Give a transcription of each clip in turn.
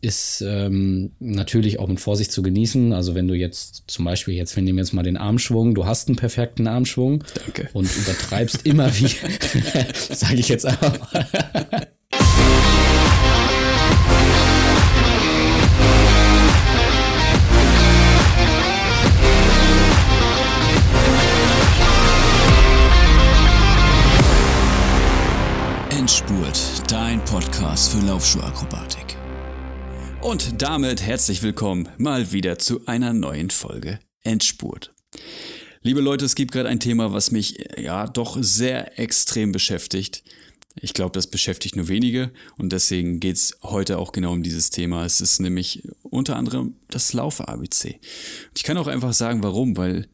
ist ähm, natürlich auch mit Vorsicht zu genießen. Also wenn du jetzt zum Beispiel jetzt, wir nehmen jetzt mal den Armschwung, du hast einen perfekten Armschwung Danke. und übertreibst immer wie, sage ich jetzt einfach mal. Endspurt, dein Podcast für Laufschuhakrobatik. Und damit herzlich willkommen mal wieder zu einer neuen Folge Endspurt. Liebe Leute, es gibt gerade ein Thema, was mich ja doch sehr extrem beschäftigt. Ich glaube, das beschäftigt nur wenige und deswegen geht es heute auch genau um dieses Thema. Es ist nämlich unter anderem das Lauf-ABC. Ich kann auch einfach sagen, warum, weil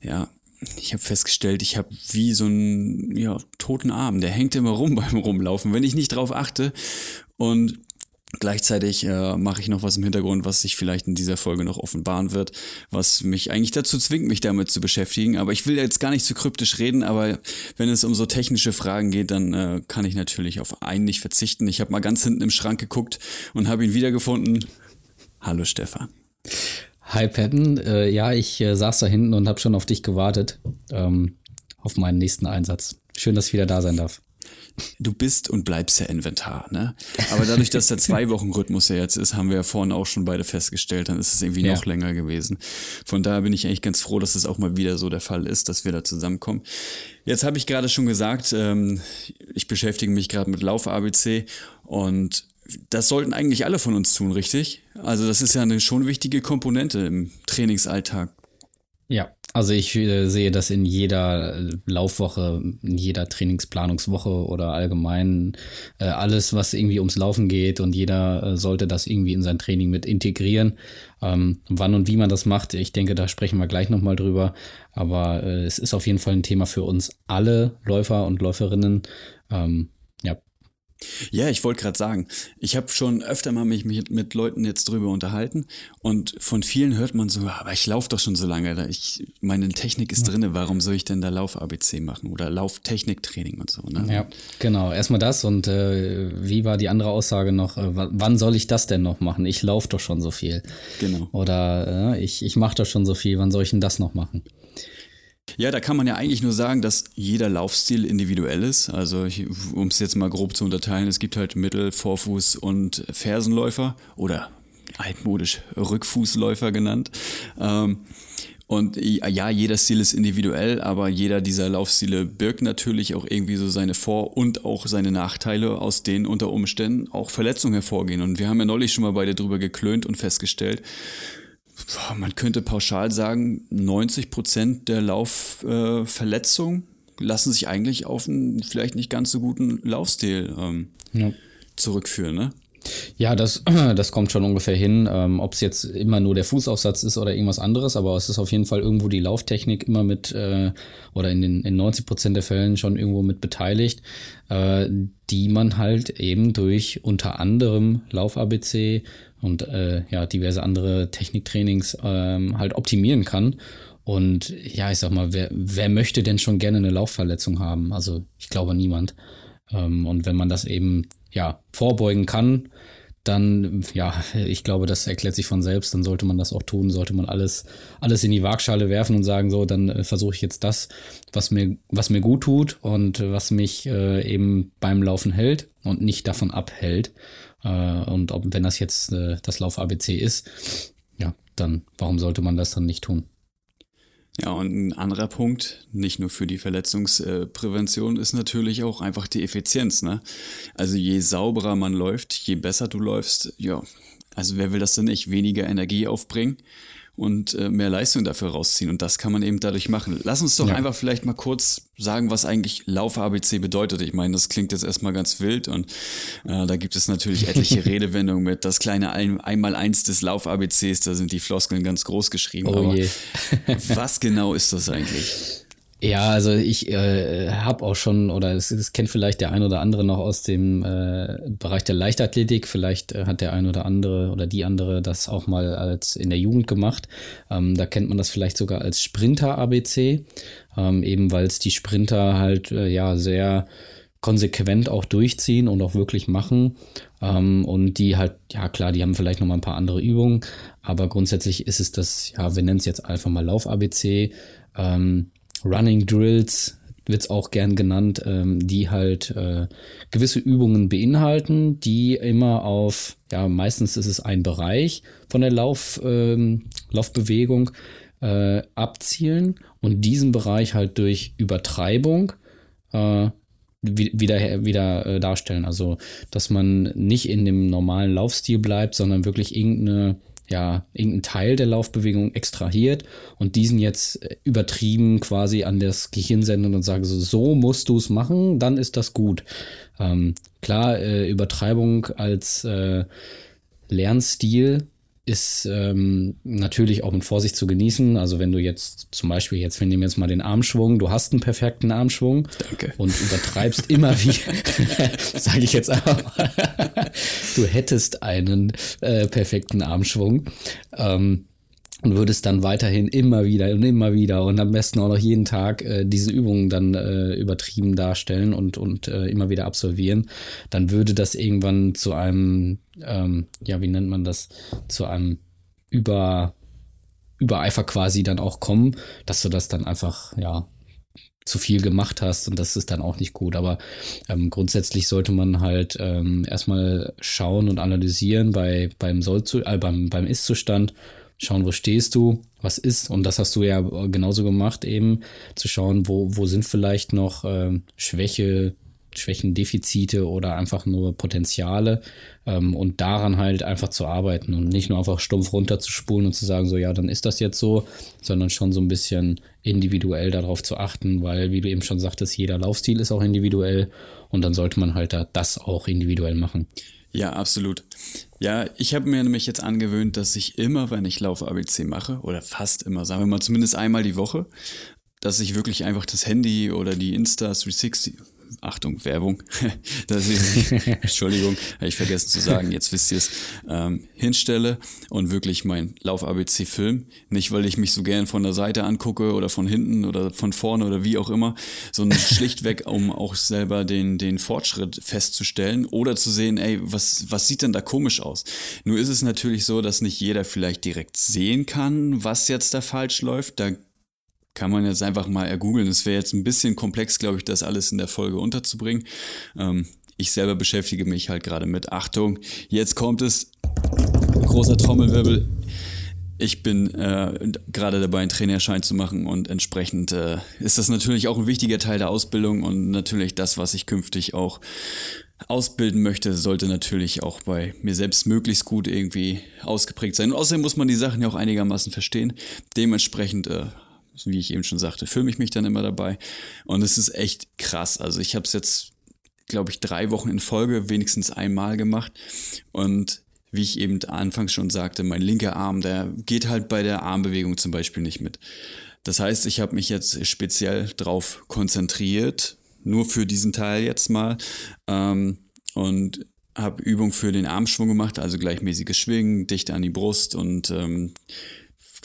ja, ich habe festgestellt, ich habe wie so einen ja, toten Arm, der hängt immer rum beim Rumlaufen, wenn ich nicht drauf achte. Und Gleichzeitig äh, mache ich noch was im Hintergrund, was sich vielleicht in dieser Folge noch offenbaren wird, was mich eigentlich dazu zwingt, mich damit zu beschäftigen. Aber ich will jetzt gar nicht zu kryptisch reden, aber wenn es um so technische Fragen geht, dann äh, kann ich natürlich auf einen nicht verzichten. Ich habe mal ganz hinten im Schrank geguckt und habe ihn wiedergefunden. Hallo Stefan. Hi Patton, äh, ja, ich äh, saß da hinten und habe schon auf dich gewartet, ähm, auf meinen nächsten Einsatz. Schön, dass ich wieder da sein darf. Du bist und bleibst ja Inventar, ne? Aber dadurch, dass der zwei Wochen Rhythmus ja jetzt ist, haben wir ja vorhin auch schon beide festgestellt, dann ist es irgendwie Ja. noch länger gewesen. Von daher bin ich eigentlich ganz froh, dass es auch mal wieder so der Fall ist, dass wir da zusammenkommen. Jetzt habe ich gerade schon gesagt, ähm, ich beschäftige mich gerade mit Lauf-ABC und das sollten eigentlich alle von uns tun, richtig? Also das ist ja eine schon wichtige Komponente im Trainingsalltag. Ja, also ich äh, sehe das in jeder äh, Laufwoche, in jeder Trainingsplanungswoche oder allgemein äh, alles, was irgendwie ums Laufen geht und jeder sollte das irgendwie in sein Training mit integrieren. Ähm, wann und wie man das macht, ich denke, da sprechen wir gleich nochmal drüber. Aber es ist auf jeden Fall ein Thema für uns alle Läufer und Läuferinnen. Ähm, ja, Ja, ich wollte gerade sagen, ich habe schon öfter mal mich mit, mit Leuten jetzt drüber unterhalten und von vielen hört man so, aber ich laufe doch schon so lange, ich, meine Technik ist drinne, warum soll ich denn da Lauf-ABC machen oder Lauftechniktraining und so, ne? Ja, genau. Erstmal das und äh, wie war die andere Aussage noch? Äh, wa- wann soll ich das denn noch machen? Ich laufe doch schon so viel. Genau. Oder äh, ich, ich mache doch schon so viel. Wann soll ich denn das noch machen? Ja, da kann man ja eigentlich nur sagen, dass jeder Laufstil individuell ist. Also, um es jetzt mal grob zu unterteilen, es gibt halt Mittel-, Vorfuß- und Fersenläufer oder altmodisch Rückfußläufer genannt. Ähm, und ja, jeder Stil ist individuell, aber jeder dieser Laufstile birgt natürlich auch irgendwie so seine Vor- und auch seine Nachteile, aus denen unter Umständen auch Verletzungen hervorgehen. Und wir haben ja neulich schon mal beide drüber geklönt und festgestellt, man könnte pauschal sagen, 90 Prozent der Laufverletzungen äh, lassen sich eigentlich auf einen vielleicht nicht ganz so guten Laufstil ähm, Ja. zurückführen. Ne? Ja, das, das kommt schon ungefähr hin. Ähm, Ob es jetzt immer nur der Fußaufsatz ist oder irgendwas anderes, aber es ist auf jeden Fall irgendwo die Lauftechnik immer mit äh, oder in den in 90 Prozent der Fällen schon irgendwo mit beteiligt, äh, die man halt eben durch unter anderem Lauf-ABC und äh, ja diverse andere Techniktrainings ähm, halt optimieren kann. Und ja, ich sag mal, wer, wer möchte denn schon gerne eine Laufverletzung haben? Also ich glaube niemand. Ähm, und wenn man das eben ja vorbeugen kann, dann ja, ich glaube, das erklärt sich von selbst. Dann sollte man das auch tun, sollte man alles alles in die Waagschale werfen und sagen so, dann äh, versuche ich jetzt das, was mir was mir gut tut und äh, was mich äh, eben beim Laufen hält und nicht davon abhält. Äh, und ob wenn das jetzt äh, das Lauf ABC ist, ja, dann warum sollte man das dann nicht tun? Ja, und ein anderer Punkt, nicht nur für die Verletzungsprävention, ist natürlich auch einfach die Effizienz. Ne? Also je sauberer man läuft, je besser du läufst, ja, also wer will das denn nicht? Weniger Energie aufbringen und äh, mehr Leistung dafür rausziehen. Und das kann man eben dadurch machen. Lass uns doch Ja. einfach vielleicht mal kurz sagen, was eigentlich Lauf-ABC bedeutet. Ich meine, das klingt jetzt erstmal ganz wild und äh, da gibt es natürlich etliche Redewendungen mit das kleine Ein Einmaleins des Lauf-ABCs, da sind die Floskeln ganz groß geschrieben. Oh aber je. was genau ist das eigentlich? Ja, also ich äh, habe auch schon, oder es, es kennt vielleicht der ein oder andere noch aus dem äh, Bereich der Leichtathletik. Vielleicht äh, hat der ein oder andere oder die andere das auch mal als in der Jugend gemacht. Ähm, da kennt man das vielleicht sogar als Sprinter-ABC, ähm, eben weil es die Sprinter halt äh, ja sehr konsequent auch durchziehen und auch wirklich machen. Ähm, und die halt, ja klar, die haben vielleicht noch mal ein paar andere Übungen, aber grundsätzlich ist es das, ja, wir nennen es jetzt einfach mal Lauf-ABC, ähm, Running Drills, wird es auch gern genannt, ähm, die halt äh, gewisse Übungen beinhalten, die immer auf, ja, meistens ist es ein Bereich von der Lauf, ähm, Laufbewegung äh, abzielen und diesen Bereich halt durch Übertreibung äh, wieder, wieder äh, darstellen. Also, dass man nicht in dem normalen Laufstil bleibt, sondern wirklich irgendeine ja, irgendeinen Teil der Laufbewegung extrahiert und diesen jetzt äh, übertrieben quasi an das Gehirn sendet und sagt, so, so musst du es machen, dann ist das gut. Ähm, klar, äh, Übertreibung als äh, Lernstil ist ähm, natürlich auch mit Vorsicht zu genießen. Also wenn du jetzt zum Beispiel jetzt, wir nehmen jetzt mal den Armschwung, du hast einen perfekten Armschwung Danke. und übertreibst immer wieder, sage ich jetzt einfach mal, du hättest einen äh, perfekten Armschwung. Ähm, und würdest dann weiterhin immer wieder und immer wieder und am besten auch noch jeden Tag äh, diese Übungen dann äh, übertrieben darstellen und, und äh, immer wieder absolvieren, dann würde das irgendwann zu einem, ähm, ja, wie nennt man das, zu einem Über, Übereifer quasi dann auch kommen, dass du das dann einfach, ja, zu viel gemacht hast und das ist dann auch nicht gut. Aber ähm, grundsätzlich sollte man halt ähm, erstmal schauen und analysieren bei, beim, äh, beim, beim Ist-Zustand schauen, wo stehst du, was ist. Und das hast du ja genauso gemacht, eben zu schauen, wo, wo sind vielleicht noch äh, Schwäche, Schwächen, Defizite oder einfach nur Potenziale ähm, und daran halt einfach zu arbeiten und nicht nur einfach stumpf runterzuspulen und zu sagen, so ja, dann ist das jetzt so, sondern schon so ein bisschen individuell darauf zu achten, weil, wie du eben schon sagtest, jeder Laufstil ist auch individuell und dann sollte man halt da das auch individuell machen. Ja, absolut. Ja, ich habe mir nämlich jetzt angewöhnt, dass ich immer, wenn ich Lauf ABC mache, oder fast immer, sagen wir mal zumindest einmal die Woche, dass ich wirklich einfach das Handy oder die Insta 360, Achtung, Werbung, dass ich, Entschuldigung, habe ich vergessen zu sagen, jetzt wisst ihr es, ähm, hinstelle und wirklich mein Lauf-ABC film. Nicht, weil ich mich so gern von der Seite angucke oder von hinten oder von vorne oder wie auch immer, sondern schlichtweg, um auch selber den, den Fortschritt festzustellen oder zu sehen, ey, was, was sieht denn da komisch aus? Nur ist es natürlich so, dass nicht jeder vielleicht direkt sehen kann, was jetzt da falsch läuft. Da kann man jetzt einfach mal ergoogeln. Es wäre jetzt ein bisschen komplex, glaube ich, das alles in der Folge unterzubringen. Ähm, ich selber beschäftige mich halt gerade mit Achtung. Jetzt kommt es. Großer Trommelwirbel. Ich bin äh, gerade dabei, einen Trainerschein zu machen und entsprechend äh, ist das natürlich auch ein wichtiger Teil der Ausbildung und natürlich das, was ich künftig auch ausbilden möchte, sollte natürlich auch bei mir selbst möglichst gut irgendwie ausgeprägt sein. Und außerdem muss man die Sachen ja auch einigermaßen verstehen. Dementsprechend äh, wie ich eben schon sagte, filme ich mich dann immer dabei. Und es ist echt krass. Also ich habe es jetzt, glaube ich, drei Wochen in Folge wenigstens einmal gemacht. Und wie ich eben anfangs schon sagte, mein linker Arm, der geht halt bei der Armbewegung zum Beispiel nicht mit. Das heißt, ich habe mich jetzt speziell drauf konzentriert, nur für diesen Teil jetzt mal. Ähm, und habe Übung für den Armschwung gemacht, also gleichmäßiges Schwingen, dicht an die Brust und ähm,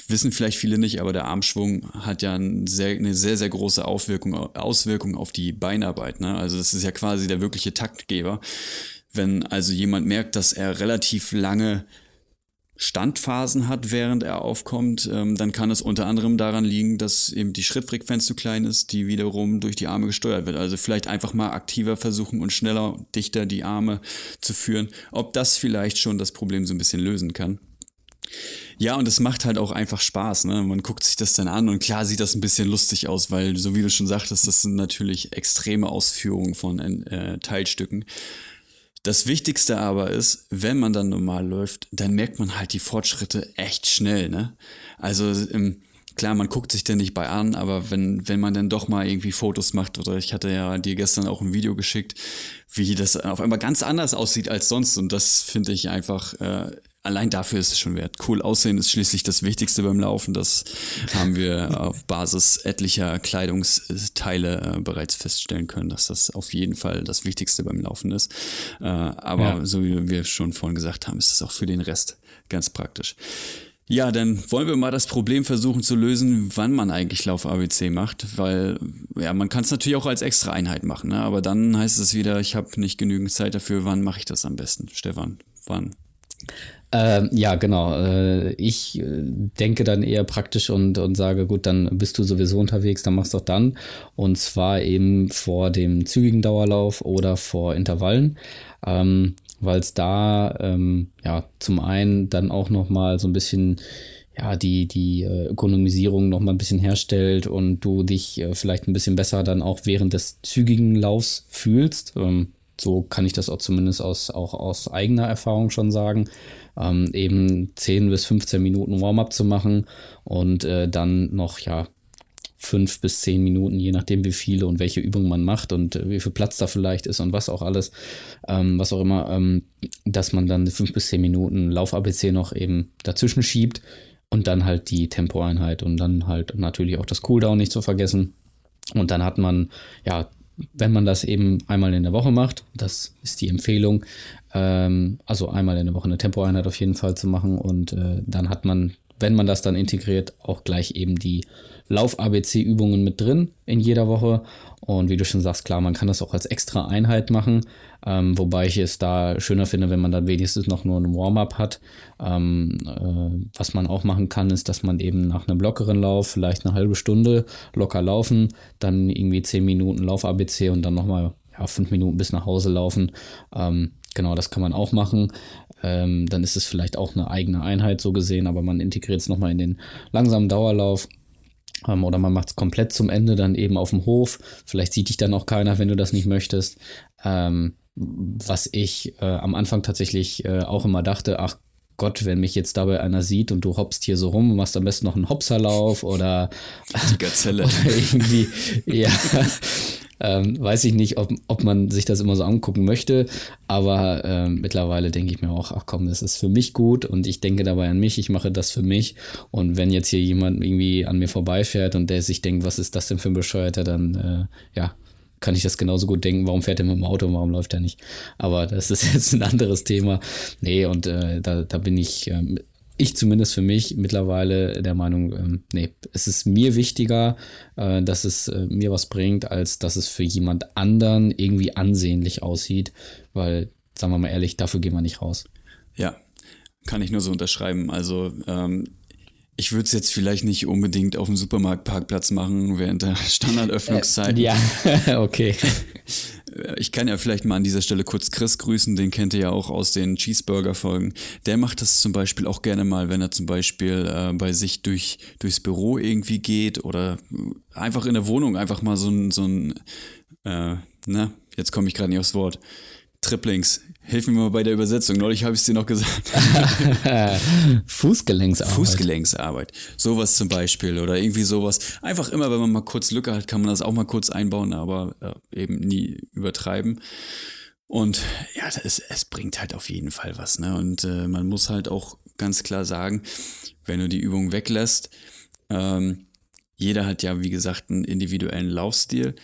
wissen vielleicht viele nicht, aber der Armschwung hat ja ein sehr, eine sehr, sehr große Aufwirkung, Auswirkung auf die Beinarbeit. Ne? Also das ist ja quasi der wirkliche Taktgeber. Wenn also jemand merkt, dass er relativ lange Standphasen hat, während er aufkommt, ähm, dann kann es unter anderem daran liegen, dass eben die Schrittfrequenz zu klein ist, die wiederum durch die Arme gesteuert wird. Also vielleicht einfach mal aktiver versuchen und schneller, dichter die Arme zu führen. Ob das vielleicht schon das Problem so ein bisschen lösen kann. Ja, und es macht halt auch einfach Spaß, ne? Man guckt sich das dann an und klar sieht das ein bisschen lustig aus, weil, so wie du schon sagtest, das sind natürlich extreme Ausführungen von äh, Teilstücken. Das Wichtigste aber ist, wenn man dann normal läuft, dann merkt man halt die Fortschritte echt schnell, ne? Also, ähm, klar, man guckt sich den nicht bei an, aber wenn, wenn man dann doch mal irgendwie Fotos macht, oder ich hatte ja dir gestern auch ein Video geschickt, wie das auf einmal ganz anders aussieht als sonst. Und das finde ich einfach äh, allein dafür ist es schon wert. Cool aussehen ist schließlich das Wichtigste beim Laufen. Das haben wir auf Basis etlicher Kleidungsteile äh, bereits feststellen können, dass das auf jeden Fall das Wichtigste beim Laufen ist. Äh, aber ja. so wie wir schon vorhin gesagt haben, ist es auch für den Rest ganz praktisch. Ja, dann wollen wir mal das Problem versuchen zu lösen, wann man eigentlich Lauf-ABC macht, weil ja, man kann es natürlich auch als extra Einheit machen, ne? aber dann heißt es wieder, ich habe nicht genügend Zeit dafür, wann mache ich das am besten? Stefan, wann? Ähm, ja, genau. Äh, ich äh, denke dann eher praktisch und, und sage, gut, dann bist du sowieso unterwegs, dann machst du doch dann. Und zwar eben vor dem zügigen Dauerlauf oder vor Intervallen. Ähm, weil es da ähm, ja zum einen dann auch noch mal so ein bisschen ja die die äh, Ökonomisierung noch mal ein bisschen herstellt und du dich äh, vielleicht ein bisschen besser dann auch während des zügigen Laufs fühlst. Ähm, so kann ich das auch zumindest aus auch aus eigener Erfahrung schon sagen. Ähm, eben 10 bis 15 Minuten Warm-up zu machen und äh, dann noch ja fünf bis zehn Minuten, je nachdem wie viele und welche Übungen man macht und äh, wie viel Platz da vielleicht ist und was auch alles, ähm, was auch immer, ähm, dass man dann fünf bis zehn Minuten Lauf-ABC noch eben dazwischen schiebt und dann halt die Tempoeinheit und dann halt natürlich auch das Cooldown nicht zu vergessen. Und dann hat man, ja, wenn man das eben einmal in der Woche macht, das ist die Empfehlung, ähm, also einmal in der Woche eine Tempoeinheit auf jeden Fall zu machen und äh, dann hat man, wenn man das dann integriert, auch gleich eben die Lauf-ABC-Übungen mit drin in jeder Woche. Und wie du schon sagst, klar, man kann das auch als extra Einheit machen, ähm, wobei ich es da schöner finde, wenn man dann wenigstens noch nur ein Warm-up hat. Ähm, äh, was man auch machen kann, ist, dass man eben nach einem lockeren Lauf vielleicht eine halbe Stunde locker laufen, dann irgendwie zehn Minuten Lauf-ABC und dann nochmal ja, fünf Minuten bis nach Hause laufen. Ähm, genau, das kann man auch machen. Ähm, dann ist es vielleicht auch eine eigene Einheit so gesehen, aber man integriert es nochmal in den langsamen Dauerlauf. Ähm, oder man macht es komplett zum Ende dann eben auf dem Hof. Vielleicht sieht dich dann auch keiner, wenn du das nicht möchtest. Ähm, was ich äh, am Anfang tatsächlich äh, auch immer dachte, ach Gott, wenn mich jetzt dabei einer sieht und du hoppst hier so rum, machst am besten noch einen Hopserlauf oder die Gazelle. oder irgendwie, ja, ähm, weiß ich nicht, ob, ob man sich das immer so angucken möchte, aber ähm, mittlerweile denke ich mir auch, ach komm, das ist für mich gut und ich denke dabei an mich, ich mache das für mich und wenn jetzt hier jemand irgendwie an mir vorbeifährt und der sich denkt, was ist das denn für ein Bescheuerter, dann äh, ja, kann ich das genauso gut denken, warum fährt er mit dem Auto und warum läuft er nicht. Aber das ist jetzt ein anderes Thema. Nee, und äh, da, da bin ich ähm, ich zumindest für mich mittlerweile der Meinung, ähm, nee, es ist mir wichtiger, äh, dass es äh, mir was bringt, als dass es für jemand anderen irgendwie ansehnlich aussieht, weil, sagen wir mal ehrlich, dafür gehen wir nicht raus. Ja, kann ich nur so unterschreiben. Also ähm, ich würde es jetzt vielleicht nicht unbedingt auf dem Supermarktparkplatz machen während der Standardöffnungszeit. Äh, ja, okay. Ich kann ja vielleicht mal an dieser Stelle kurz Chris grüßen, den kennt ihr ja auch aus den Cheeseburger-Folgen. Der macht das zum Beispiel auch gerne mal, wenn er zum Beispiel äh, bei sich durch, durchs Büro irgendwie geht oder einfach in der Wohnung einfach mal so ein, so ein äh, na, jetzt komme ich gerade nicht aufs Wort, Triplings. Hilf mir mal bei der Übersetzung. Neulich habe ich es dir noch gesagt. Fußgelenksarbeit. Fußgelenksarbeit. Sowas zum Beispiel oder irgendwie sowas. Einfach immer, wenn man mal kurz Lücke hat, kann man das auch mal kurz einbauen, aber äh, eben nie übertreiben. Und ja, es, es bringt halt auf jeden Fall was. Ne? Und äh, man muss halt auch ganz klar sagen, wenn du die Übung weglässt, ähm, jeder hat ja, wie gesagt, einen individuellen Laufstil.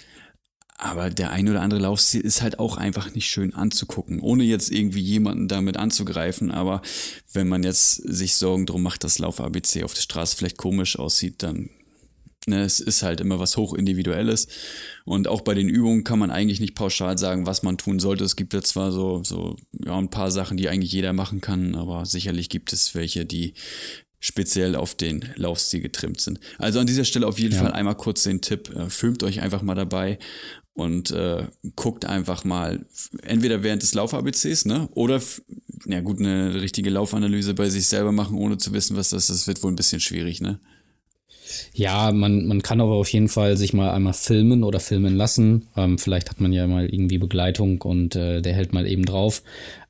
Aber der ein oder andere Laufstil ist halt auch einfach nicht schön anzugucken, ohne jetzt irgendwie jemanden damit anzugreifen. Aber wenn man jetzt sich Sorgen drum macht, dass Lauf ABC auf der Straße vielleicht komisch aussieht, dann ne, es ist halt immer was hochindividuelles. Und auch bei den Übungen kann man eigentlich nicht pauschal sagen, was man tun sollte. Es gibt ja zwar so, so ja, ein paar Sachen, die eigentlich jeder machen kann, aber sicherlich gibt es welche, die speziell auf den Laufstil getrimmt sind. Also an dieser Stelle auf jeden ja. Fall einmal kurz den Tipp, äh, filmt euch einfach mal dabei und äh, guckt einfach mal, entweder während des Lauf-ABCs, ne? Oder, ja gut, eine richtige Laufanalyse bei sich selber machen, ohne zu wissen, was das ist, das wird wohl ein bisschen schwierig, ne? Ja, man, man kann aber auf jeden Fall sich mal einmal filmen oder filmen lassen. Ähm, vielleicht hat man ja mal irgendwie Begleitung und äh, der hält mal eben drauf.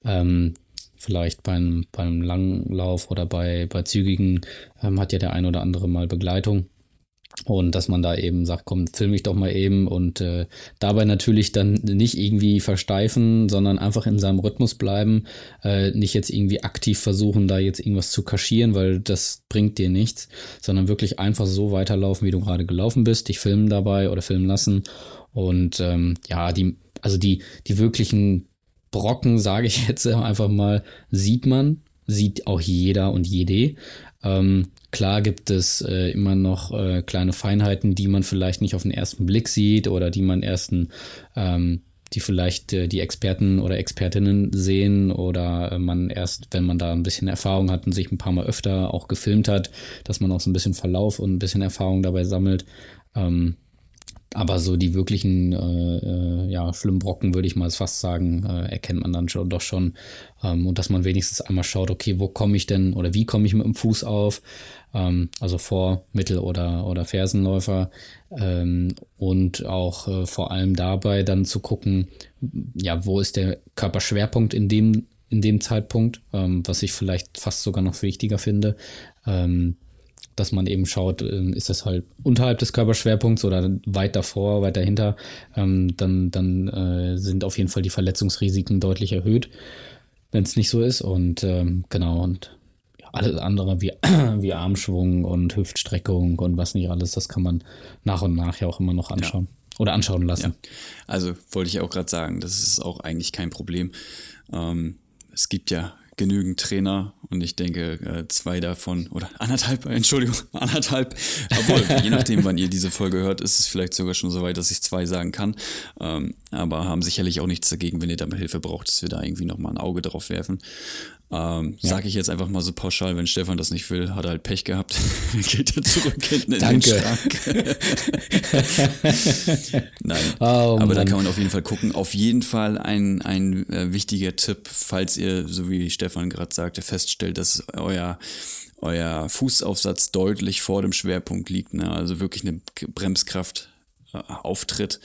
Ähm, vielleicht beim, beim Langlauf oder bei, bei Zügigen ähm, hat ja der ein oder andere mal Begleitung. Und dass man da eben sagt, komm, film mich doch mal eben und äh, dabei natürlich dann nicht irgendwie versteifen, sondern einfach in seinem Rhythmus bleiben, äh, nicht jetzt irgendwie aktiv versuchen, da jetzt irgendwas zu kaschieren, weil das bringt dir nichts, sondern wirklich einfach so weiterlaufen, wie du gerade gelaufen bist, dich filmen dabei oder filmen lassen und ähm, ja, die, also die, die wirklichen Brocken, sage ich jetzt einfach mal, sieht man sieht auch jeder und jede. Ähm, klar gibt es äh, immer noch äh, kleine Feinheiten, die man vielleicht nicht auf den ersten Blick sieht oder die man ersten, ähm, die vielleicht äh, die Experten oder Expertinnen sehen oder äh, man erst, wenn man da ein bisschen Erfahrung hat und sich ein paar Mal öfter auch gefilmt hat, dass man auch so ein bisschen Verlauf und ein bisschen Erfahrung dabei sammelt. Ähm, aber so die wirklichen äh, äh, ja, schlimmen Brocken, würde ich mal fast sagen, äh, erkennt man dann schon doch schon. Ähm, und dass man wenigstens einmal schaut, okay, wo komme ich denn oder wie komme ich mit dem Fuß auf? Ähm, also vor, Mittel- oder, oder Fersenläufer. Ähm, und auch äh, vor allem dabei dann zu gucken, ja, wo ist der Körperschwerpunkt in dem, in dem Zeitpunkt, ähm, was ich vielleicht fast sogar noch wichtiger finde. Ähm, dass man eben schaut, ähm, ist das halt unterhalb des Körperschwerpunkts oder weit davor, weit dahinter, ähm, dann, dann äh, sind auf jeden Fall die Verletzungsrisiken deutlich erhöht, wenn es nicht so ist. Und ähm, genau, und alles andere wie, wie Armschwung und Hüftstreckung und was nicht alles, das kann man nach und nach ja auch immer noch anschauen. Ja. Oder anschauen lassen. Ja. Also wollte ich auch gerade sagen, das ist auch eigentlich kein Problem. Ähm, es gibt ja genügend Trainer und ich denke, äh, zwei davon oder anderthalb, Entschuldigung, anderthalb, obwohl, je nachdem, wann ihr diese Folge hört, ist es vielleicht sogar schon so weit, dass ich zwei sagen kann. Ähm, aber haben sicherlich auch nichts dagegen, wenn ihr damit Hilfe braucht, dass wir da irgendwie nochmal ein Auge drauf werfen. Ähm, ja. Sage ich jetzt einfach mal so pauschal, wenn Stefan das nicht will, hat er halt Pech gehabt. Geht er zurück hinten in Danke. den Schrank. Nein. Oh, Aber da kann man auf jeden Fall gucken. Auf jeden Fall ein, ein äh, wichtiger Tipp, falls ihr, so wie Stefan gerade sagte, feststellt, dass euer euer Fußaufsatz deutlich vor dem Schwerpunkt liegt, ne? also wirklich eine Bremskraft äh, auftritt,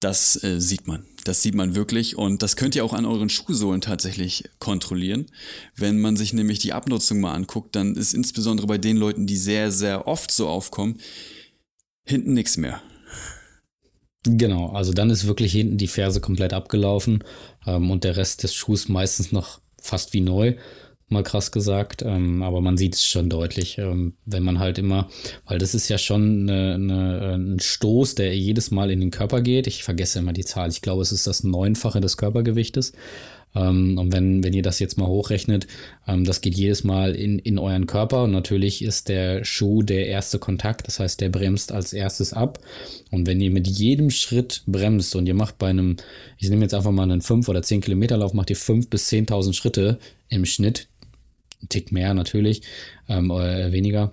das äh, sieht man. Das sieht man wirklich und das könnt ihr auch an euren Schuhsohlen tatsächlich kontrollieren. Wenn man sich nämlich die Abnutzung mal anguckt, dann ist insbesondere bei den Leuten, die sehr, sehr oft so aufkommen, hinten nichts mehr. Genau, also dann ist wirklich hinten die Ferse komplett abgelaufen ähm, und der Rest des Schuhs meistens noch fast wie neu mal krass gesagt, ähm, aber man sieht es schon deutlich, ähm, wenn man halt immer, weil das ist ja schon eine, eine, ein Stoß, der jedes Mal in den Körper geht. Ich vergesse immer die Zahl. Ich glaube, es ist das Neunfache des Körpergewichtes. Ähm, und wenn, wenn ihr das jetzt mal hochrechnet, ähm, das geht jedes Mal in, in euren Körper. Und natürlich ist der Schuh der erste Kontakt. Das heißt, der bremst als erstes ab. Und wenn ihr mit jedem Schritt bremst und ihr macht bei einem, ich nehme jetzt einfach mal einen 5 oder 10 Kilometer Lauf, macht ihr 5 bis 10.000 Schritte im Schnitt, ein Tick mehr natürlich, ähm, oder weniger,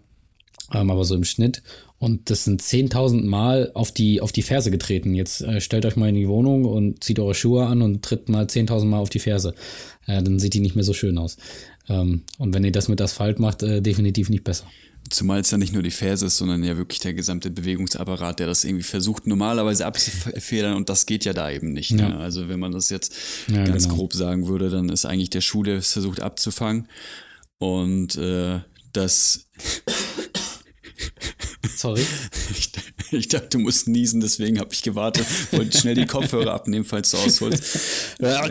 ähm, aber so im Schnitt. Und das sind 10.000 Mal auf die, auf die Ferse getreten. Jetzt äh, stellt euch mal in die Wohnung und zieht eure Schuhe an und tritt mal 10.000 Mal auf die Ferse. Äh, dann sieht die nicht mehr so schön aus. Ähm, und wenn ihr das mit Asphalt macht, äh, definitiv nicht besser. Zumal es ja nicht nur die Ferse ist, sondern ja wirklich der gesamte Bewegungsapparat, der das irgendwie versucht normalerweise abzufedern und das geht ja da eben nicht. Ja. Ne? Also wenn man das jetzt ja, ganz genau. grob sagen würde, dann ist eigentlich der Schuh, der es versucht abzufangen und äh, das. Sorry. Ich, ich, dachte, du musst niesen, deswegen habe ich gewartet. Wollte schnell die Kopfhörer abnehmen, falls du ausholst. ja.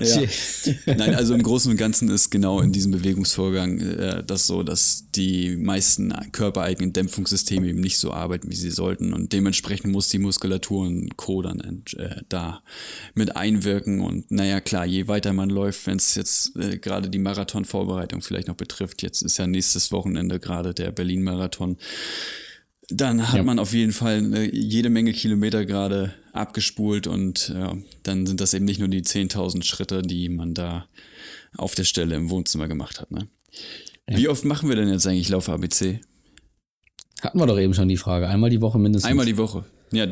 Nein, also im Großen und Ganzen ist genau in diesem Bewegungsvorgang äh, das so, dass die meisten körpereigenen Dämpfungssysteme eben nicht so arbeiten, wie sie sollten. Und dementsprechend muss die Muskulatur und Co. dann äh, da mit einwirken. Und naja, klar, je weiter man läuft, wenn es jetzt äh, gerade die Marathonvorbereitung vielleicht noch betrifft, jetzt ist ja nächstes Wochenende gerade der Berlin-Marathon dann hat ja. man auf jeden Fall jede Menge Kilometer gerade abgespult und ja, dann sind das eben nicht nur die 10.000 Schritte, die man da auf der Stelle im Wohnzimmer gemacht hat. Ne? Ja. Wie oft machen wir denn jetzt eigentlich Lauf ABC? Hatten wir doch eben schon die Frage. Einmal die Woche mindestens. Einmal die Woche. Ja,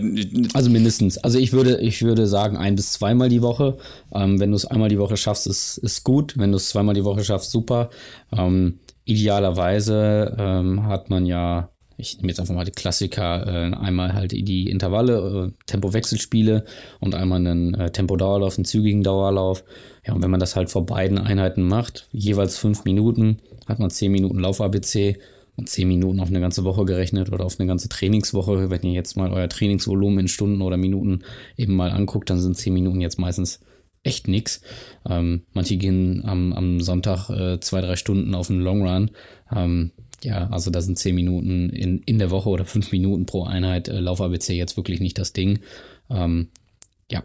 also mindestens. Also ich würde, ich würde sagen, ein bis zweimal die Woche. Ähm, wenn du es einmal die Woche schaffst, ist, ist gut. Wenn du es zweimal die Woche schaffst, super. Ähm, idealerweise ähm, hat man ja ich nehme jetzt einfach mal die Klassiker, äh, einmal halt die Intervalle, äh, Tempo-Wechselspiele und einmal einen äh, Tempo-Dauerlauf, einen zügigen Dauerlauf. Ja, und wenn man das halt vor beiden Einheiten macht, jeweils fünf Minuten, hat man zehn Minuten Lauf-ABC und zehn Minuten auf eine ganze Woche gerechnet oder auf eine ganze Trainingswoche. Wenn ihr jetzt mal euer Trainingsvolumen in Stunden oder Minuten eben mal anguckt, dann sind zehn Minuten jetzt meistens echt nix. Ähm, manche gehen am, am Sonntag äh, zwei, drei Stunden auf einen Long Run. Ähm, ja, also da sind zehn Minuten in, in der Woche oder fünf Minuten pro Einheit äh, Lauf-ABC jetzt wirklich nicht das Ding. Ähm, ja,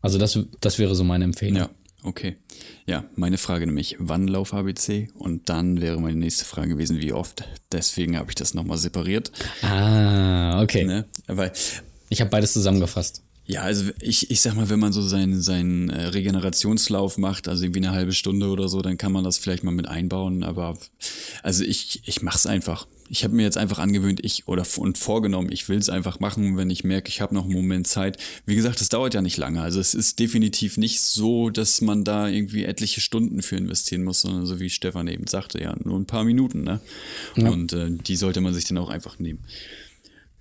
also das, das wäre so meine Empfehlung. Ja, Okay. Ja, meine Frage nämlich, wann Lauf ABC? Und dann wäre meine nächste Frage gewesen, wie oft. Deswegen habe ich das nochmal separiert. Ah, okay. Ne? Weil, Ich habe beides zusammengefasst. Ja, also ich, ich sag mal, wenn man so seinen, seinen äh, Regenerationslauf macht, also irgendwie eine halbe Stunde oder so, dann kann man das vielleicht mal mit einbauen. Aber also ich, ich mache es einfach. Ich habe mir jetzt einfach angewöhnt, ich oder und vorgenommen, ich will es einfach machen, wenn ich merke, ich habe noch einen Moment Zeit. Wie gesagt, es dauert ja nicht lange. Also es ist definitiv nicht so, dass man da irgendwie etliche Stunden für investieren muss, sondern so wie Stefan eben sagte, ja, nur ein paar Minuten. Ne? Ja. Und äh, die sollte man sich dann auch einfach nehmen.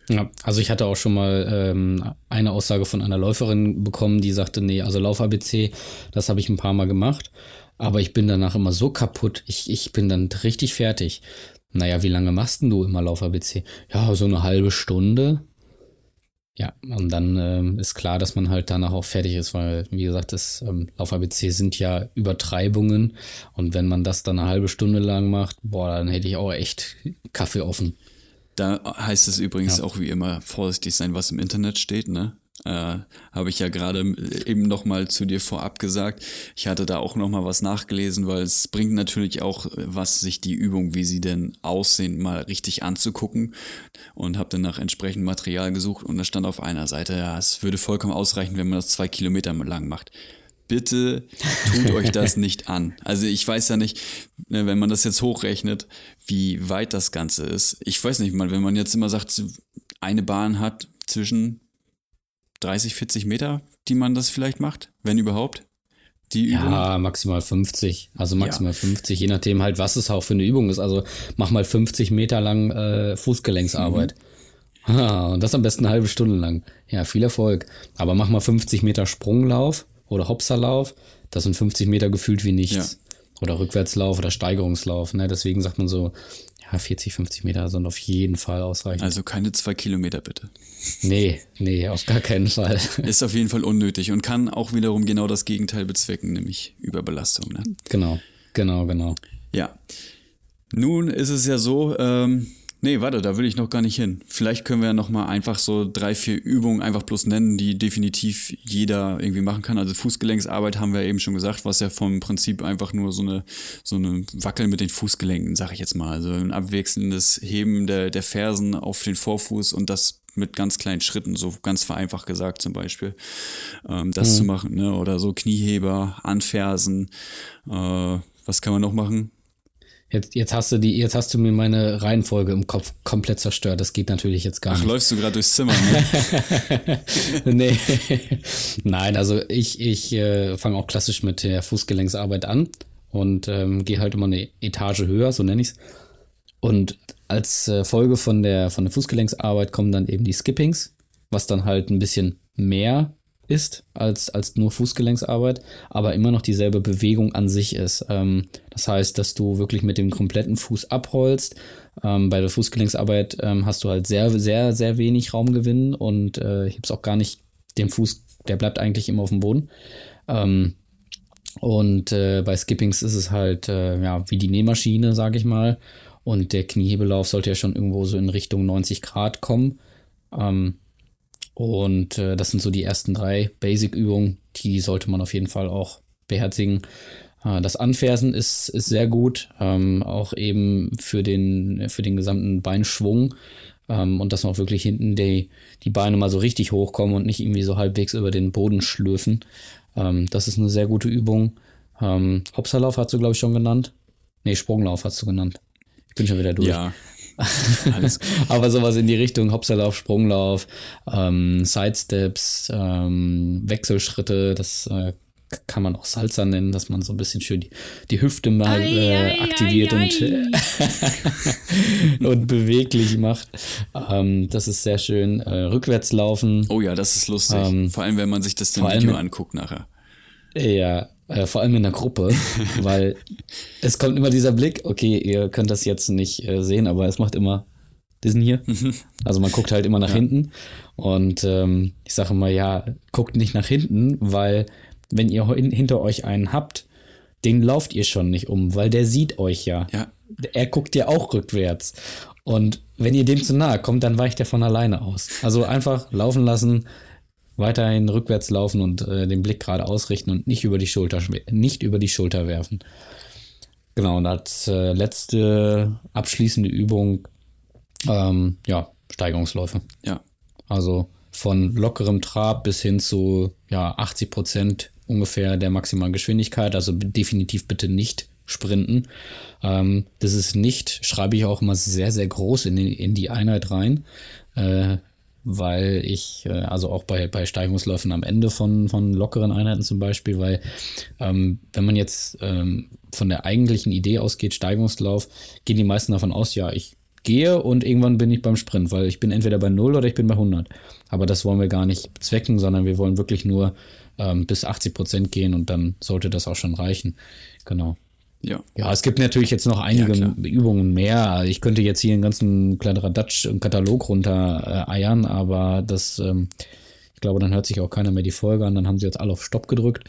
Ja, also ich hatte auch schon mal ähm, eine Aussage von einer Läuferin bekommen, die sagte, nee, also Lauf-ABC, das habe ich ein paar Mal gemacht, aber ich bin danach immer so kaputt, ich, ich bin dann richtig fertig. Naja, wie lange machst denn du immer Lauf-ABC? Ja, so eine halbe Stunde. Ja, und dann ähm, ist klar, dass man halt danach auch fertig ist, weil, wie gesagt, das ähm, Lauf-ABC sind ja Übertreibungen und wenn man das dann eine halbe Stunde lang macht, boah, dann hätte ich auch echt Kaffee offen. Da heißt es übrigens Ja. auch wie immer vorsichtig sein, was im Internet steht, ne? Äh, Habe ich ja gerade eben noch mal zu dir vorab gesagt. Ich hatte da auch noch mal was nachgelesen, weil es bringt natürlich auch was, sich die Übung, wie sie denn aussehen, mal richtig anzugucken. Und habe dann nach entsprechendem Material gesucht und da stand auf einer Seite, ja, es würde vollkommen ausreichen, wenn man das zwei Kilometer lang macht. Bitte tut euch das nicht an. Also ich weiß ja nicht, ne, wenn man das jetzt hochrechnet, wie weit das Ganze ist. Ich weiß nicht, mal, wenn man jetzt immer sagt, eine Bahn hat zwischen 30, 40 Meter, die man das vielleicht macht, wenn überhaupt. Die Übung. Ja, maximal 50. Also maximal 50, je nachdem halt, was es auch für eine Übung ist. Also mach mal 50 Meter lang äh, Fußgelenksarbeit. Ah, und das am besten eine halbe Stunde lang. Ja, viel Erfolg. Aber mach mal 50 Meter Sprunglauf oder Hopserlauf. Das sind 50 Meter gefühlt wie nichts. Oder Rückwärtslauf oder Steigerungslauf. Ne? Deswegen sagt man so, ja, 40, 50 Meter sind auf jeden Fall ausreichend. Also keine zwei Kilometer bitte. nee, nee, auf gar keinen Fall. Ist auf jeden Fall unnötig und kann auch wiederum genau das Gegenteil bezwecken, nämlich Überbelastung. Ne? genau, genau, genau. Ja. Nun ist es ja so, ähm, nee, warte, da will ich noch gar nicht hin. Vielleicht können wir ja noch mal einfach so drei, vier Übungen einfach bloß nennen, die definitiv jeder irgendwie machen kann. Also Fußgelenksarbeit haben wir eben schon gesagt, was ja vom Prinzip einfach nur so eine, so eine Wackel mit den Fußgelenken, sag ich jetzt mal. Also ein abwechselndes Heben der, der Fersen auf den Vorfuß und das mit ganz kleinen Schritten, so ganz vereinfacht gesagt zum Beispiel, ähm, das zu machen, ne? Oder so Knieheber, Anfersen, äh, was kann man noch machen? Jetzt, jetzt hast du die, jetzt hast du mir meine Reihenfolge im Kopf komplett zerstört. Das geht natürlich jetzt gar Ach, nicht. läufst du gerade durchs Zimmer, ne? nee. Nein, also ich, ich äh, fange auch klassisch mit der Fußgelenksarbeit an und ähm, gehe halt immer eine Etage höher, so nenne ich es. Und als äh, Folge von der, von der Fußgelenksarbeit kommen dann eben die Skippings, was dann halt ein bisschen mehr ist als, als nur Fußgelenksarbeit, aber immer noch dieselbe Bewegung an sich ist. Ähm, das heißt, dass du wirklich mit dem kompletten Fuß abrollst. Ähm, bei der Fußgelenksarbeit ähm, hast du halt sehr, sehr, sehr wenig Raumgewinn und äh, hebst auch gar nicht den Fuß, der bleibt eigentlich immer auf dem Boden. Ähm, und äh, bei Skippings ist es halt äh, ja, wie die Nähmaschine, sage ich mal. Und der Kniehebellauf sollte ja schon irgendwo so in Richtung 90 Grad kommen. Ähm, und äh, das sind so die ersten drei Basic-Übungen, die sollte man auf jeden Fall auch beherzigen. Äh, das Anfersen ist, ist sehr gut, ähm, auch eben für den, für den gesamten Beinschwung. Ähm, und dass man auch wirklich hinten die, die Beine mal so richtig hochkommen und nicht irgendwie so halbwegs über den Boden schlürfen. Ähm, das ist eine sehr gute Übung. Ähm, Hopserlauf hast du, glaube ich, schon genannt. Nee, Sprunglauf hast du genannt. Ich bin schon wieder durch. Ja. Aber sowas in die Richtung Hopserlauf, Sprunglauf, ähm, Sidesteps, ähm, Wechselschritte, das äh, kann man auch Salsa nennen, dass man so ein bisschen schön die, die Hüfte mal äh, aktiviert und, und beweglich macht. Ähm, das ist sehr schön. Äh, rückwärts laufen. Oh ja, das ist lustig. Ähm, Vor allem, wenn man sich das allem- Video anguckt nachher. Ja, äh, vor allem in der Gruppe, weil es kommt immer dieser Blick, okay, ihr könnt das jetzt nicht äh, sehen, aber es macht immer diesen hier. Also man guckt halt immer nach hinten und ähm, ich sage immer, ja, guckt nicht nach hinten, weil wenn ihr hin hinter euch einen habt, den lauft ihr schon nicht um, weil der sieht euch ja. Ja. Er guckt ja auch rückwärts. Und wenn ihr dem zu nahe kommt, dann weicht er von alleine aus. Also einfach laufen lassen, weiterhin rückwärts laufen und äh, den Blick gerade ausrichten und nicht über die Schulter, nicht über die Schulter werfen. Genau, und als äh, letzte abschließende Übung, ähm, ja, Steigerungsläufe. Ja. Also von lockerem Trab bis hin zu ja, 80 Prozent ungefähr der maximalen Geschwindigkeit. Also definitiv bitte nicht sprinten. Ähm, das ist nicht, schreibe ich auch immer sehr, sehr groß in die, in die Einheit rein. Äh, weil ich, äh, also auch bei, bei Steigungsläufen am Ende von, von lockeren Einheiten zum Beispiel, weil ähm, wenn man jetzt ähm, von der eigentlichen Idee ausgeht, Steigungslauf, gehen die meisten davon aus, ja, ich gehe und irgendwann bin ich beim Sprint, weil ich bin entweder bei 0 oder ich bin bei 100. Aber das wollen wir gar nicht zwecken, sondern wir wollen wirklich nur ähm, bis 80 Prozent gehen und dann sollte das auch schon reichen. Genau. Ja. Ja, es gibt natürlich jetzt noch einige ja, Übungen mehr. Ich könnte jetzt hier einen ganzen Kladderadatsch-Katalog runter äh, eiern, aber das, ähm, ich glaube, dann hört sich auch keiner mehr die Folge an. Dann haben sie jetzt alle auf Stopp gedrückt.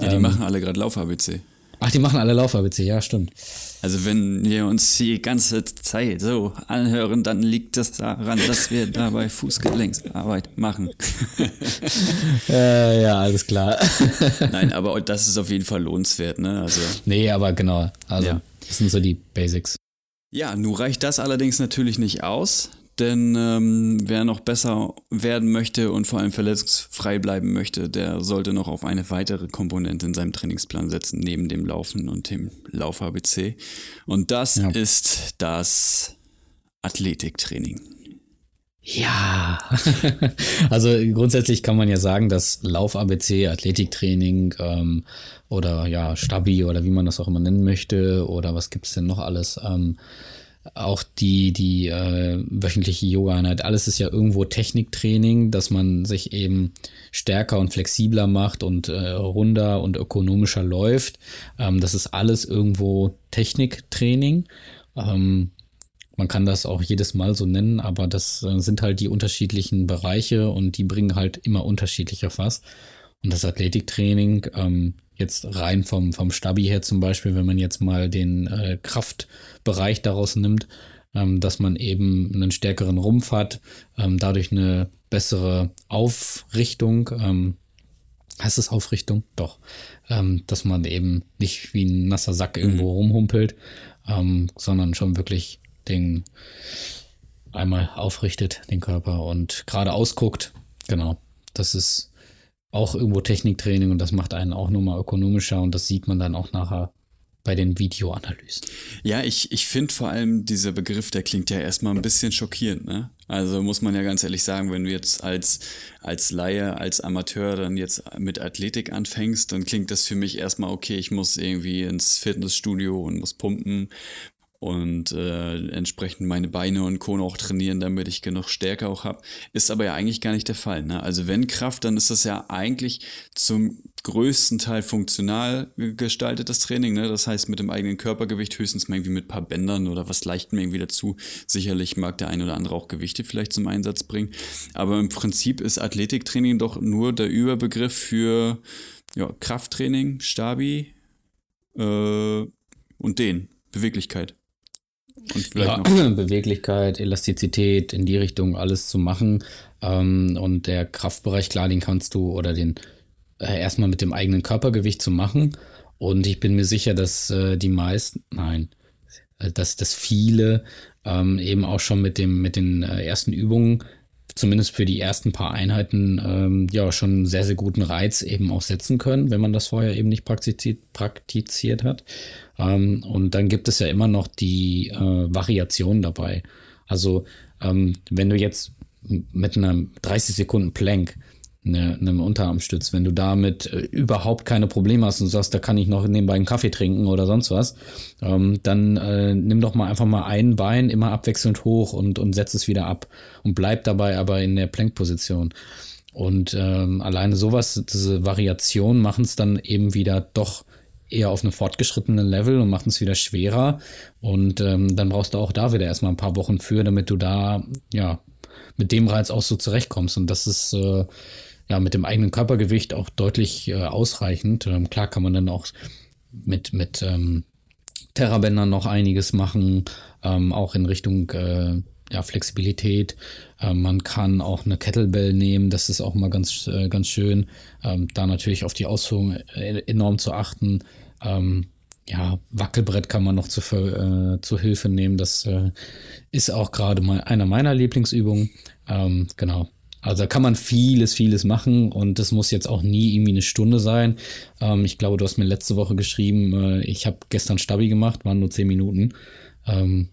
Ja, die ähm, machen alle gerade Lauf-ABC. Ach, die machen alle Lauf-ABC, ja, stimmt. Also wenn wir uns die ganze Zeit so anhören, dann liegt das daran, dass wir dabei Fußgelenksarbeit machen. äh, ja, alles klar. Nein, aber das ist auf jeden Fall lohnenswert, ne? Also, nee, aber genau. Also ja. das sind so die Basics. Ja, nun reicht das allerdings natürlich nicht aus. Denn ähm, wer noch besser werden möchte und vor allem verletzungsfrei bleiben möchte, der sollte noch auf eine weitere Komponente in seinem Trainingsplan setzen, neben dem Laufen und dem Lauf-ABC. Und das ja. ist das Athletiktraining. Ja, also grundsätzlich kann man ja sagen, dass Lauf-ABC, Athletiktraining ähm, oder ja, Stabi oder wie man das auch immer nennen möchte oder was gibt es denn noch alles, ähm, auch die, die äh, wöchentliche Yoga-Einheit, alles ist ja irgendwo Techniktraining, dass man sich eben stärker und flexibler macht und äh, runder und ökonomischer läuft. Ähm, das ist alles irgendwo Techniktraining. Ähm, man kann das auch jedes Mal so nennen, aber das äh, sind halt die unterschiedlichen Bereiche und die bringen halt immer unterschiedlicher was. Und das Athletiktraining, ähm, jetzt rein vom, vom Stabi her zum Beispiel, wenn man jetzt mal den äh, Kraftbereich daraus nimmt, ähm, dass man eben einen stärkeren Rumpf hat, ähm, dadurch eine bessere Aufrichtung, ähm, heißt es Aufrichtung? Doch, ähm, dass man eben nicht wie ein nasser Sack irgendwo mhm. rumhumpelt, ähm, sondern schon wirklich den einmal aufrichtet, den Körper und gerade ausguckt. Genau, das ist auch irgendwo Techniktraining und das macht einen auch nochmal ökonomischer und das sieht man dann auch nachher bei den Videoanalysen. Ja, ich, ich finde vor allem dieser Begriff, der klingt ja erstmal ein bisschen schockierend, ne? Also muss man ja ganz ehrlich sagen, wenn du jetzt als, als Laie, als Amateur dann jetzt mit Athletik anfängst, dann klingt das für mich erstmal okay, ich muss irgendwie ins Fitnessstudio und muss pumpen, und äh, entsprechend meine Beine und Co. auch trainieren, damit ich genug Stärke auch habe. Ist aber ja eigentlich gar nicht der Fall. Ne? Also wenn Kraft, dann ist das ja eigentlich zum größten Teil funktional gestaltetes Training. Ne? Das heißt mit dem eigenen Körpergewicht höchstens mal irgendwie mit ein paar Bändern oder was Leichtem irgendwie dazu. Sicherlich mag der ein oder andere auch Gewichte vielleicht zum Einsatz bringen. Aber im Prinzip ist Athletiktraining doch nur der Überbegriff für ja, Krafttraining, Stabi äh, und den, Beweglichkeit ja, Beweglichkeit, Elastizität in die Richtung alles zu machen. Ähm, und der Kraftbereich, klar, den kannst du oder den äh, erstmal mit dem eigenen Körpergewicht zu machen. Und ich bin mir sicher, dass äh, die meisten, nein, äh, dass, dass viele ähm, eben auch schon mit dem, mit den äh, ersten Übungen zumindest für die ersten paar Einheiten ähm, ja schon sehr, sehr guten Reiz eben auch setzen können, wenn man das vorher eben nicht praktiziert, praktiziert hat. Ähm, und dann gibt es ja immer noch die äh, Variation dabei. Also ähm, wenn du jetzt mit einem 30 Sekunden Plank ne, einem Unterarmstütz, wenn du damit äh, überhaupt keine Probleme hast und sagst, da kann ich noch nebenbei einen Kaffee trinken oder sonst was, ähm, dann äh, nimm doch mal einfach mal ein Bein immer abwechselnd hoch und, und setz es wieder ab und bleib dabei aber in der Plankposition. Und ähm, alleine sowas, diese Variationen machen es dann eben wieder doch eher auf einem fortgeschrittenen Level und machen es wieder schwerer. Und ähm, dann brauchst du auch da wieder erstmal ein paar Wochen für, damit du da ja mit dem Reiz auch so zurechtkommst. Und das ist äh, ja mit dem eigenen Körpergewicht auch deutlich äh, ausreichend. Ähm, klar kann man dann auch mit, mit ähm, Terrabändern noch einiges machen, ähm, auch in Richtung äh, ja, Flexibilität. Ähm, man kann auch eine Kettlebell nehmen, das ist auch mal ganz, äh, ganz schön. Ähm, da natürlich auf die Ausführung äh, enorm zu achten. Ähm, ja, Wackelbrett kann man noch zu, äh, zu Hilfe nehmen. Das äh, ist auch gerade mal einer meiner Lieblingsübungen. Ähm, genau. Also da kann man vieles, vieles machen und das muss jetzt auch nie irgendwie eine Stunde sein. Ähm, ich glaube, du hast mir letzte Woche geschrieben, äh, ich habe gestern Stabi gemacht, waren nur zehn Minuten. Ähm,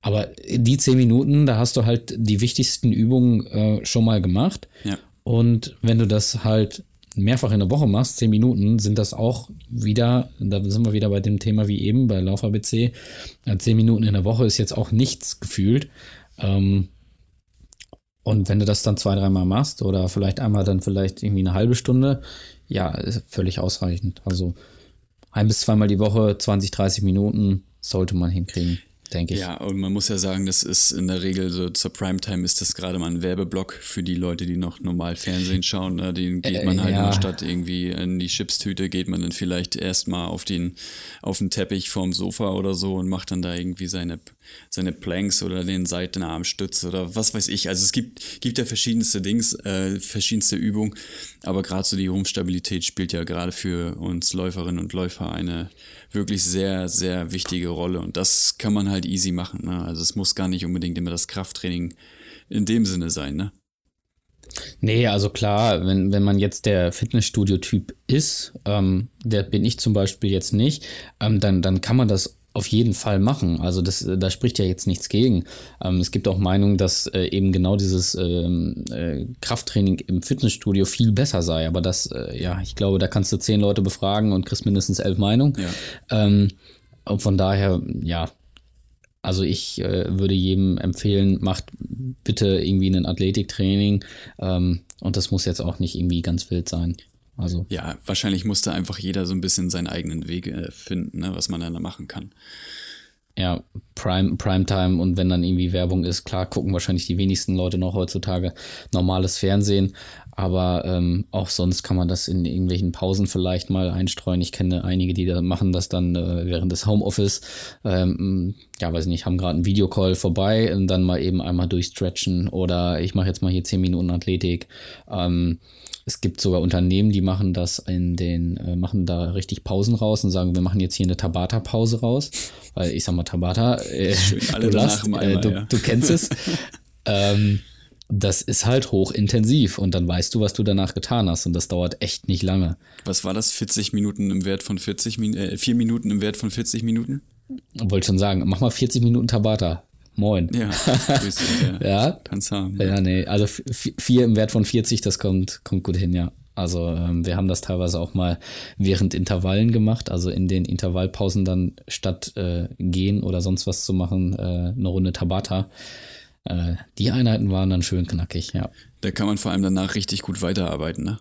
aber die zehn Minuten, da hast du halt die wichtigsten Übungen äh, schon mal gemacht. Ja. Und wenn du das halt mehrfach in der Woche machst, zehn Minuten, sind das auch wieder, da sind wir wieder bei dem Thema wie eben bei Lauf ABC. Äh, zehn Minuten in der Woche ist jetzt auch nichts gefühlt. Ähm, und wenn du das dann zwei, dreimal machst oder vielleicht einmal dann vielleicht irgendwie eine halbe Stunde, ja, ist völlig ausreichend. Also ein bis zweimal die Woche, 20, 30 Minuten sollte man hinkriegen denke ich. Ja, und man muss ja sagen, das ist in der Regel so zur Primetime ist das gerade mal ein Werbeblock für die Leute, die noch normal Fernsehen schauen. Ne? Den geht man halt ja. statt irgendwie in die Chipstüte, geht man dann vielleicht erstmal auf den, auf den Teppich vorm Sofa oder so und macht dann da irgendwie seine, seine Planks oder den Seitenarmstütz oder was weiß ich. Also es gibt, gibt ja verschiedenste Dings, äh, verschiedenste Übungen, aber gerade so die Rumpfstabilität spielt ja gerade für uns Läuferinnen und Läufer eine wirklich sehr, sehr wichtige Rolle. Und das kann man halt easy machen. Ne? Also es muss gar nicht unbedingt immer das Krafttraining in dem Sinne sein, ne? Nee, also klar, wenn, wenn man jetzt der Fitnessstudio-Typ ist, ähm, der bin ich zum Beispiel jetzt nicht, ähm, dann, dann kann man das auf jeden Fall machen. Also das, äh, da spricht ja jetzt nichts gegen. Ähm, es gibt auch Meinungen, dass äh, eben genau dieses ähm, äh, Krafttraining im Fitnessstudio viel besser sei. Aber das, äh, ja, ich glaube, da kannst du zehn Leute befragen und kriegst mindestens elf Meinungen. Ja. Ähm, und von daher, ja, also ich äh, würde jedem empfehlen, macht bitte irgendwie ein Athletiktraining. Ähm, und das muss jetzt auch nicht irgendwie ganz wild sein. Also. Ja, wahrscheinlich musste einfach jeder so ein bisschen seinen eigenen Weg äh, finden, ne, was man dann da machen kann. Ja, Prime, Primetime und wenn dann irgendwie Werbung ist, klar gucken wahrscheinlich die wenigsten Leute noch heutzutage normales Fernsehen, aber ähm, auch sonst kann man das in irgendwelchen Pausen vielleicht mal einstreuen. Ich kenne einige, die da machen das dann äh, während des Homeoffice. Ähm, ja, weiß nicht, haben gerade einen Videocall vorbei und dann mal eben einmal durchstretchen oder ich mache jetzt mal hier 10 Minuten Athletik. Ähm, es gibt sogar Unternehmen, die machen das in den, äh, machen da richtig Pausen raus und sagen, wir machen jetzt hier eine Tabata-Pause raus. Weil ich sag mal, Tabata, äh, du, lachst, äh, du, ja. du, kennst es. ähm, das ist halt hochintensiv und dann weißt du, was du danach getan hast und das dauert echt nicht lange. Was war das? 40 Minuten im Wert von 40 Minuten, äh, 4 Minuten im Wert von 40 Minuten? Wollte schon sagen, mach mal 40 Minuten Tabata. Moin. Ja, grüß dich, ja. ja. Kannst haben. Ja, ja nee. Also vier im Wert von 40, das kommt, kommt gut hin, ja. Also ähm, wir haben das teilweise auch mal während Intervallen gemacht, also in den Intervallpausen dann statt äh, gehen oder sonst was zu machen, äh, eine Runde Tabata. Äh, die Einheiten waren dann schön knackig, ja. Da kann man vor allem danach richtig gut weiterarbeiten, ne?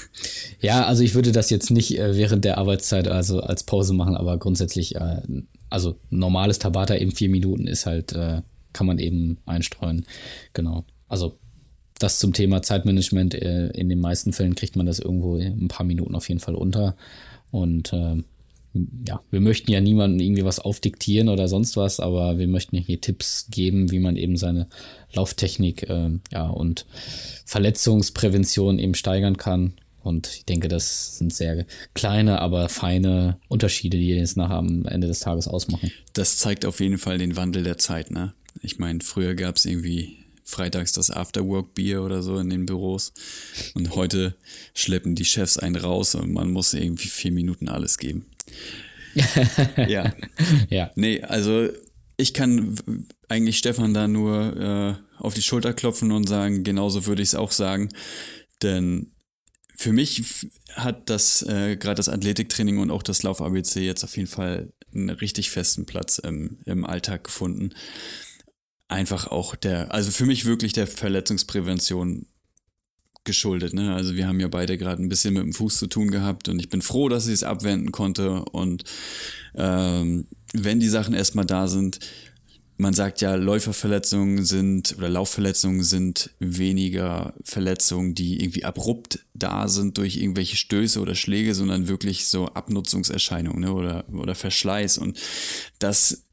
ja, also ich würde das jetzt nicht äh, während der Arbeitszeit also als Pause machen, aber grundsätzlich äh, also normales Tabata eben vier Minuten ist halt, äh, kann man eben einstreuen. Genau. Also das zum Thema Zeitmanagement. Äh, in den meisten Fällen kriegt man das irgendwo ein paar Minuten auf jeden Fall unter. Und äh, ja, wir möchten ja niemandem irgendwie was aufdiktieren oder sonst was, aber wir möchten hier Tipps geben, wie man eben seine Lauftechnik äh, ja, und Verletzungsprävention eben steigern kann. Und ich denke, das sind sehr kleine, aber feine Unterschiede, die jetzt nachher am Ende des Tages ausmachen. Das zeigt auf jeden Fall den Wandel der Zeit, ne? Ich meine, früher gab es irgendwie freitags das Afterwork-Bier oder so in den Büros. Und heute schleppen die Chefs einen raus und man muss irgendwie vier Minuten alles geben. ja. ja. Nee, also ich kann eigentlich Stefan da nur äh, auf die Schulter klopfen und sagen, genauso würde ich es auch sagen. Denn für mich hat das äh, gerade das Athletiktraining und auch das Lauf-ABC jetzt auf jeden Fall einen richtig festen Platz im, im Alltag gefunden. Einfach auch der, also für mich wirklich der Verletzungsprävention geschuldet. Ne? Also wir haben ja beide gerade ein bisschen mit dem Fuß zu tun gehabt und ich bin froh, dass ich es abwenden konnte. Und ähm, wenn die Sachen erstmal da sind, man sagt ja, Läuferverletzungen sind oder Laufverletzungen sind weniger Verletzungen, die irgendwie abrupt da sind durch irgendwelche Stöße oder Schläge, sondern wirklich so Abnutzungserscheinungen ne, oder, oder Verschleiß. Und das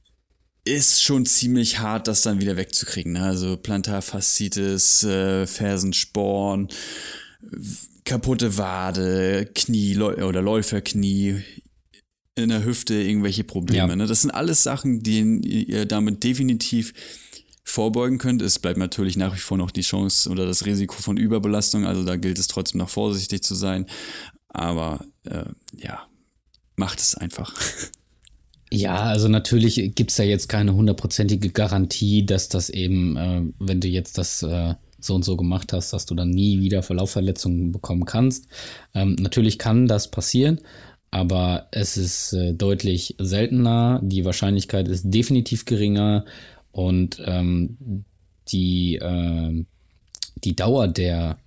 ist schon ziemlich hart, das dann wieder wegzukriegen. Ne? Also Plantarfaszitis, äh, Fersensporn, kaputte Wade, Knie oder Läuferknie, in der Hüfte irgendwelche Probleme. Ja. Ne? Das sind alles Sachen, die ihr damit definitiv vorbeugen könnt. Es bleibt natürlich nach wie vor noch die Chance oder das Risiko von Überbelastung. Also da gilt es trotzdem noch vorsichtig zu sein. Aber äh, ja, macht es einfach. Ja, also natürlich gibt es ja jetzt keine hundertprozentige Garantie, dass das eben, äh, wenn du jetzt das äh, so und so gemacht hast, dass du dann nie wieder Verlaufverletzungen bekommen kannst. Ähm, natürlich kann das passieren, aber es ist äh, deutlich seltener. Die Wahrscheinlichkeit ist definitiv geringer und ähm, die, äh, die Dauer der,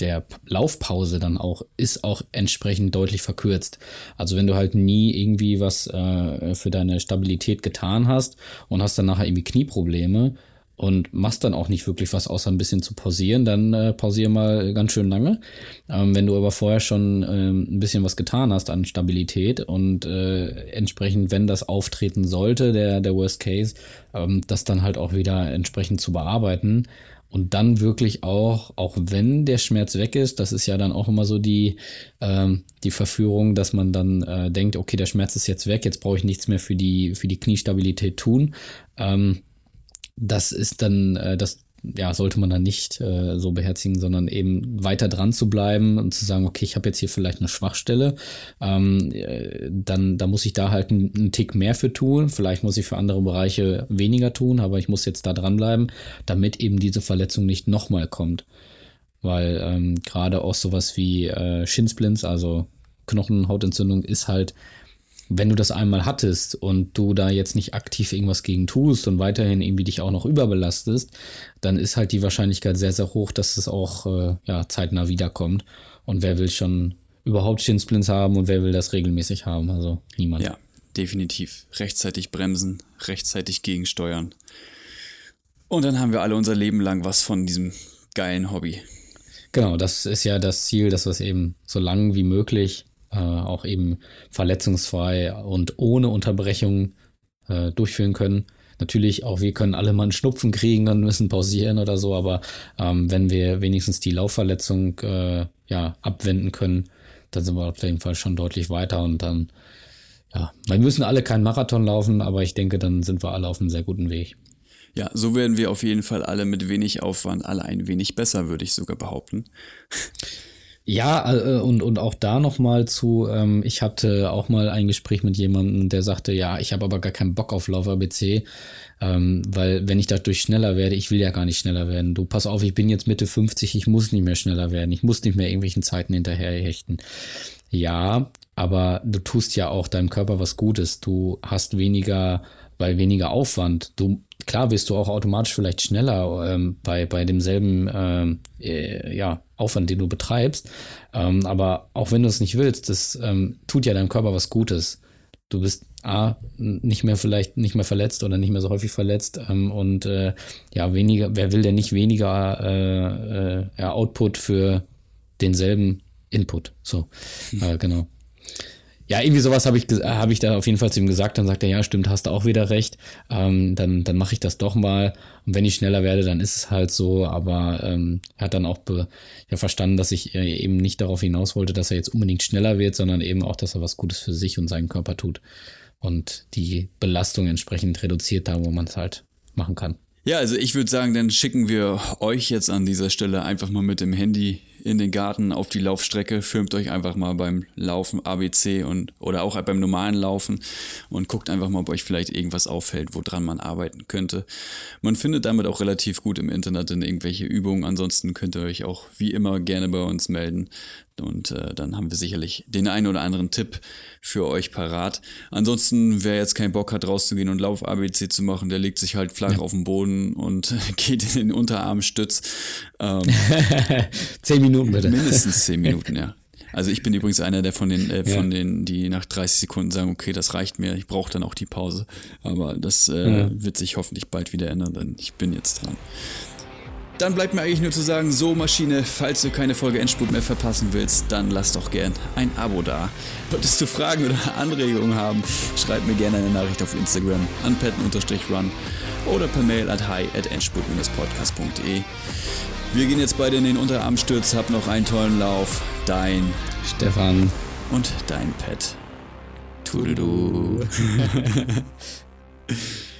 der Laufpause dann auch ist auch entsprechend deutlich verkürzt. Also wenn du halt nie irgendwie was äh, für deine Stabilität getan hast und hast dann nachher irgendwie Knieprobleme, und machst dann auch nicht wirklich was, außer ein bisschen zu pausieren, dann äh, pausier mal ganz schön lange. Ähm, wenn du aber vorher schon ähm, ein bisschen was getan hast an Stabilität und äh, entsprechend, wenn das auftreten sollte, der, der Worst Case, ähm, das dann halt auch wieder entsprechend zu bearbeiten. Und dann wirklich auch, auch wenn der Schmerz weg ist, das ist ja dann auch immer so die, ähm, die Verführung, dass man dann äh, denkt, okay, der Schmerz ist jetzt weg, jetzt brauche ich nichts mehr für die, für die Kniestabilität tun. Ähm, das ist dann, äh, das ja, sollte man dann nicht äh, so beherzigen, sondern eben weiter dran zu bleiben und zu sagen, okay, ich habe jetzt hier vielleicht eine Schwachstelle, ähm, äh, dann da muss ich da halt einen, einen, Tick mehr für tun. Vielleicht muss ich für andere Bereiche weniger tun, aber ich muss jetzt da dranbleiben, damit eben diese Verletzung nicht nochmal kommt. Weil ähm, gerade auch sowas wie äh, Shinsplints, also Knochenhautentzündung, ist halt wenn du das einmal hattest und du da jetzt nicht aktiv irgendwas gegen tust und weiterhin irgendwie dich auch noch überbelastest, dann ist halt die Wahrscheinlichkeit sehr, sehr hoch, dass es auch äh, ja, zeitnah wiederkommt. Und wer will schon überhaupt Shinsplints haben und wer will das regelmäßig haben? Also niemand. Ja, definitiv. Rechtzeitig bremsen, rechtzeitig gegensteuern. Und dann haben wir alle unser Leben lang was von diesem geilen Hobby. Genau, das ist ja das Ziel, dass wir es eben so lang wie möglich äh, auch eben verletzungsfrei und ohne Unterbrechung äh, durchführen können. Natürlich auch wir können alle mal einen Schnupfen kriegen und müssen pausieren oder so, aber ähm, wenn wir wenigstens die Laufverletzung äh, ja, abwenden können, dann sind wir auf jeden Fall schon deutlich weiter und dann, ja, wir müssen alle keinen Marathon laufen, aber ich denke, dann sind wir alle auf einem sehr guten Weg. Ja, so werden wir auf jeden Fall alle mit wenig Aufwand alle ein wenig besser, würde ich sogar behaupten. Ja, äh, und, und auch da nochmal zu, ähm, ich hatte auch mal ein Gespräch mit jemandem, der sagte, ja, ich habe aber gar keinen Bock auf Lauf ABC, ähm, weil wenn ich dadurch schneller werde, ich will ja gar nicht schneller werden. Du, pass auf, ich bin jetzt Mitte 50, ich muss nicht mehr schneller werden, ich muss nicht mehr irgendwelchen Zeiten hinterher hechten. Ja, aber du tust ja auch deinem Körper was Gutes. Du hast weniger, weil weniger Aufwand. Du klar wirst du auch automatisch vielleicht schneller ähm, bei, bei demselben ähm, äh, ja, Aufwand, den du betreibst. Ähm, aber auch wenn du es nicht willst, das ähm, tut ja deinem Körper was Gutes. Du bist A, nicht mehr vielleicht nicht mehr verletzt oder nicht mehr so häufig verletzt ähm, und äh, ja, weniger, wer will denn nicht weniger äh, äh, Output für denselben Input? So, äh, genau. Ja, irgendwie sowas habe ich, hab ich da auf jeden Fall zu ihm gesagt. Dann sagt er, ja, stimmt, hast du auch wieder recht. Ähm, dann dann mache ich das doch mal. Und wenn ich schneller werde, dann ist es halt so. Aber ähm, er hat dann auch ja, verstanden, dass ich äh, eben nicht darauf hinaus wollte, dass er jetzt unbedingt schneller wird, sondern eben auch, dass er was Gutes für sich und seinen Körper tut. Und die Belastung entsprechend reduziert da, wo man es halt machen kann. Ja, also ich würde sagen, dann schicken wir euch jetzt an dieser Stelle einfach mal mit dem Handy in den Garten auf die Laufstrecke, filmt euch einfach mal beim Laufen ABC und oder auch beim normalen Laufen und guckt einfach mal, ob euch vielleicht irgendwas auffällt, woran man arbeiten könnte. Man findet damit auch relativ gut im Internet in irgendwelche Übungen. Ansonsten könnt ihr euch auch wie immer gerne bei uns melden. Und äh, dann haben wir sicherlich den einen oder anderen Tipp für euch parat. Ansonsten, wer jetzt keinen Bock hat, rauszugehen und Lauf-ABC zu machen, der legt sich halt flach ja. auf den Boden und geht in den Unterarmstütz. Ähm, zehn Minuten bitte. Mindestens zehn Minuten, ja. Also ich bin übrigens einer der von den, äh, von ja. den, die nach 30 Sekunden sagen, okay, das reicht mir, ich brauche dann auch die Pause. Aber das äh, ja. wird sich hoffentlich bald wieder ändern, denn ich bin jetzt dran. Dann bleibt mir eigentlich nur zu sagen, so Maschine, falls du keine Folge Endspurt mehr verpassen willst, dann lass doch gern ein Abo da. Solltest du Fragen oder Anregungen haben, schreib mir gerne eine Nachricht auf Instagram an patten-run oder per Mail at hi at endspurt-podcast.de. Wir gehen jetzt beide in den Unterarmstütz, hab noch einen tollen Lauf. Dein Stefan und dein Pet. Tudelu.